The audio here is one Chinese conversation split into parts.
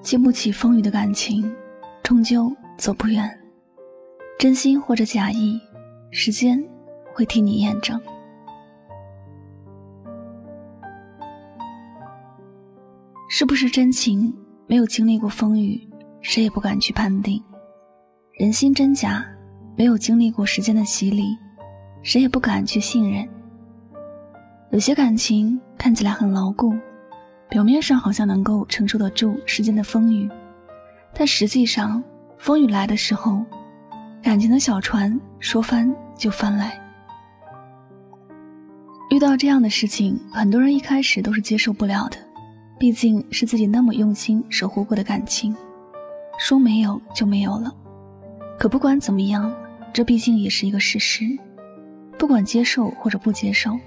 经不起风雨的感情，终究走不远。真心或者假意，时间会替你验证。是不是真情？没有经历过风雨，谁也不敢去判定。人心真假，没有经历过时间的洗礼，谁也不敢去信任。有些感情看起来很牢固。表面上好像能够承受得住世间的风雨，但实际上，风雨来的时候，感情的小船说翻就翻来。遇到这样的事情，很多人一开始都是接受不了的，毕竟是自己那么用心守护过的感情，说没有就没有了。可不管怎么样，这毕竟也是一个事实。不管接受或者不接受，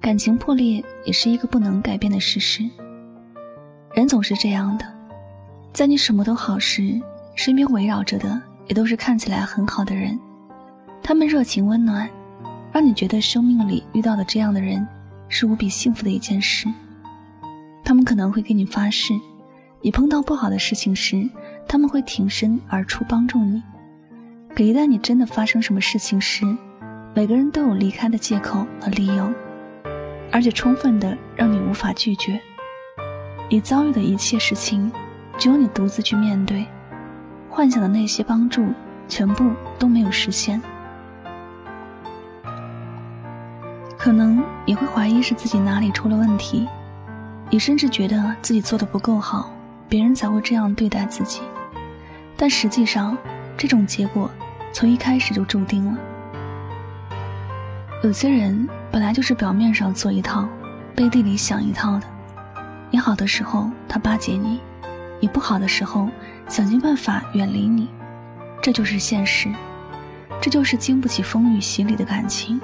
感情破裂也是一个不能改变的事实。人总是这样的，在你什么都好时，身边围绕着的也都是看起来很好的人，他们热情温暖，让你觉得生命里遇到的这样的人是无比幸福的一件事。他们可能会给你发誓，你碰到不好的事情时，他们会挺身而出帮助你。可一旦你真的发生什么事情时，每个人都有离开的借口和理由，而且充分的让你无法拒绝。你遭遇的一切事情，只有你独自去面对。幻想的那些帮助，全部都没有实现。可能你会怀疑是自己哪里出了问题，你甚至觉得自己做的不够好，别人才会这样对待自己。但实际上，这种结果从一开始就注定了。有些人本来就是表面上做一套，背地里想一套的。你好的时候，他巴结你；你不好的时候，想尽办法远离你。这就是现实，这就是经不起风雨洗礼的感情。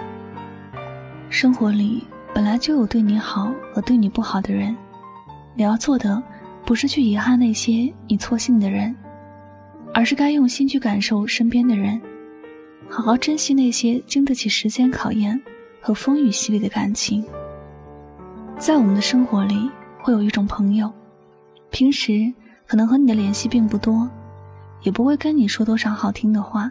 生活里本来就有对你好和对你不好的人，你要做的不是去遗憾那些你错信的人，而是该用心去感受身边的人，好好珍惜那些经得起时间考验和风雨洗礼的感情。在我们的生活里。会有一种朋友，平时可能和你的联系并不多，也不会跟你说多少好听的话。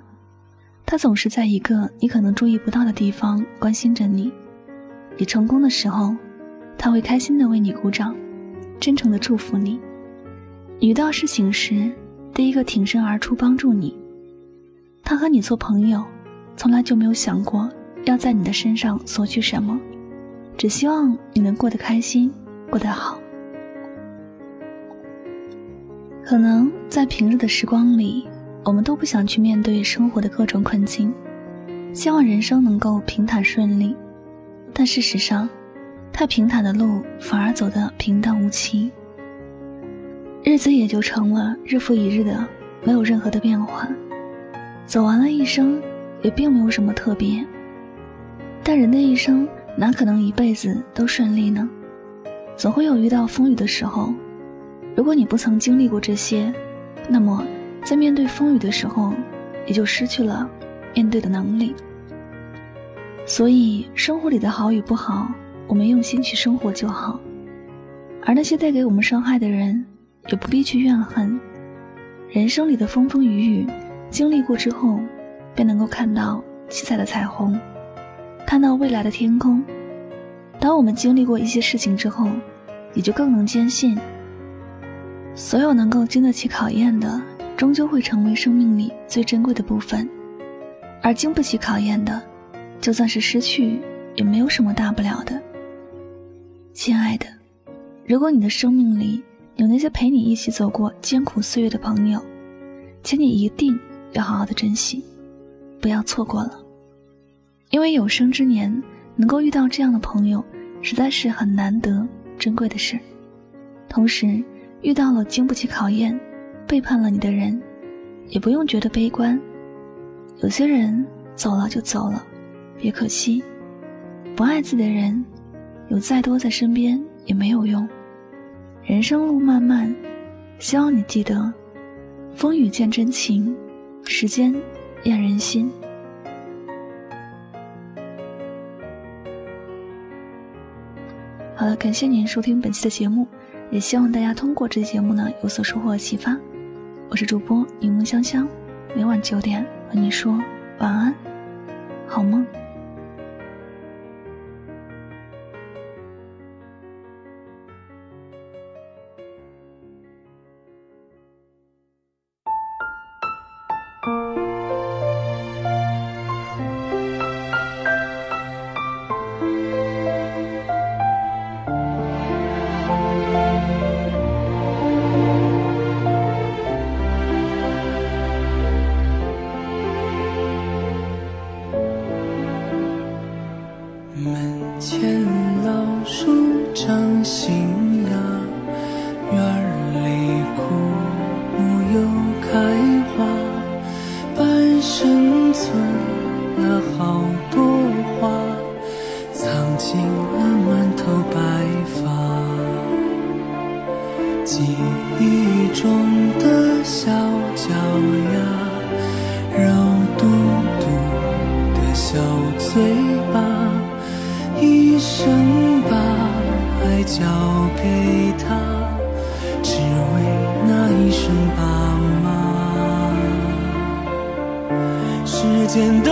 他总是在一个你可能注意不到的地方关心着你。你成功的时候，他会开心的为你鼓掌，真诚的祝福你。遇到事情时，第一个挺身而出帮助你。他和你做朋友，从来就没有想过要在你的身上索取什么，只希望你能过得开心，过得好。可能在平日的时光里，我们都不想去面对生活的各种困境，希望人生能够平坦顺利。但事实上，太平坦的路反而走得平淡无奇，日子也就成了日复一日的，没有任何的变化。走完了一生，也并没有什么特别。但人的一生哪可能一辈子都顺利呢？总会有遇到风雨的时候。如果你不曾经历过这些，那么在面对风雨的时候，也就失去了面对的能力。所以，生活里的好与不好，我们用心去生活就好。而那些带给我们伤害的人，也不必去怨恨。人生里的风风雨雨，经历过之后，便能够看到七彩的彩虹，看到未来的天空。当我们经历过一些事情之后，也就更能坚信。所有能够经得起考验的，终究会成为生命里最珍贵的部分；而经不起考验的，就算是失去，也没有什么大不了的。亲爱的，如果你的生命里有那些陪你一起走过艰苦岁月的朋友，请你一定要好好的珍惜，不要错过了，因为有生之年能够遇到这样的朋友，实在是很难得、珍贵的事。同时，遇到了经不起考验、背叛了你的人，也不用觉得悲观。有些人走了就走了，别可惜。不爱自己的人，有再多在身边也没有用。人生路漫漫，希望你记得，风雨见真情，时间验人心。好了，感谢您收听本期的节目，也希望大家通过这期节目呢有所收获和启发。我是主播柠檬香香，每晚九点和你说晚安，好梦。门前老树长新芽，院里枯木又开花，半生存了好多话，藏进了满头白发。记忆中的。交给他，只为那一声爸妈。时间都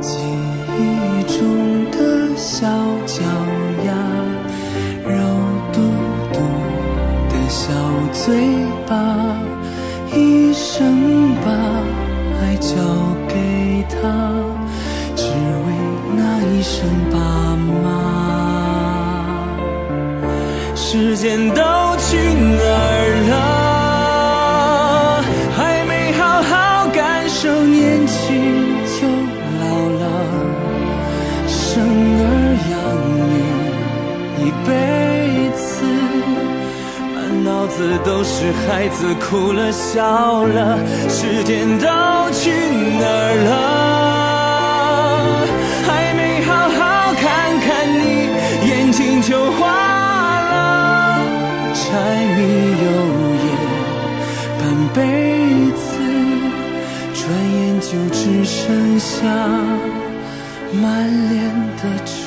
记忆中的小脚丫肉嘟嘟的小嘴巴一生把爱交给他只为那一声爸妈。时间到子都是孩子哭了笑了，时间都去哪儿了？还没好好看看你，眼睛就花了。柴米油盐半辈子，转眼就只剩下满脸的皱。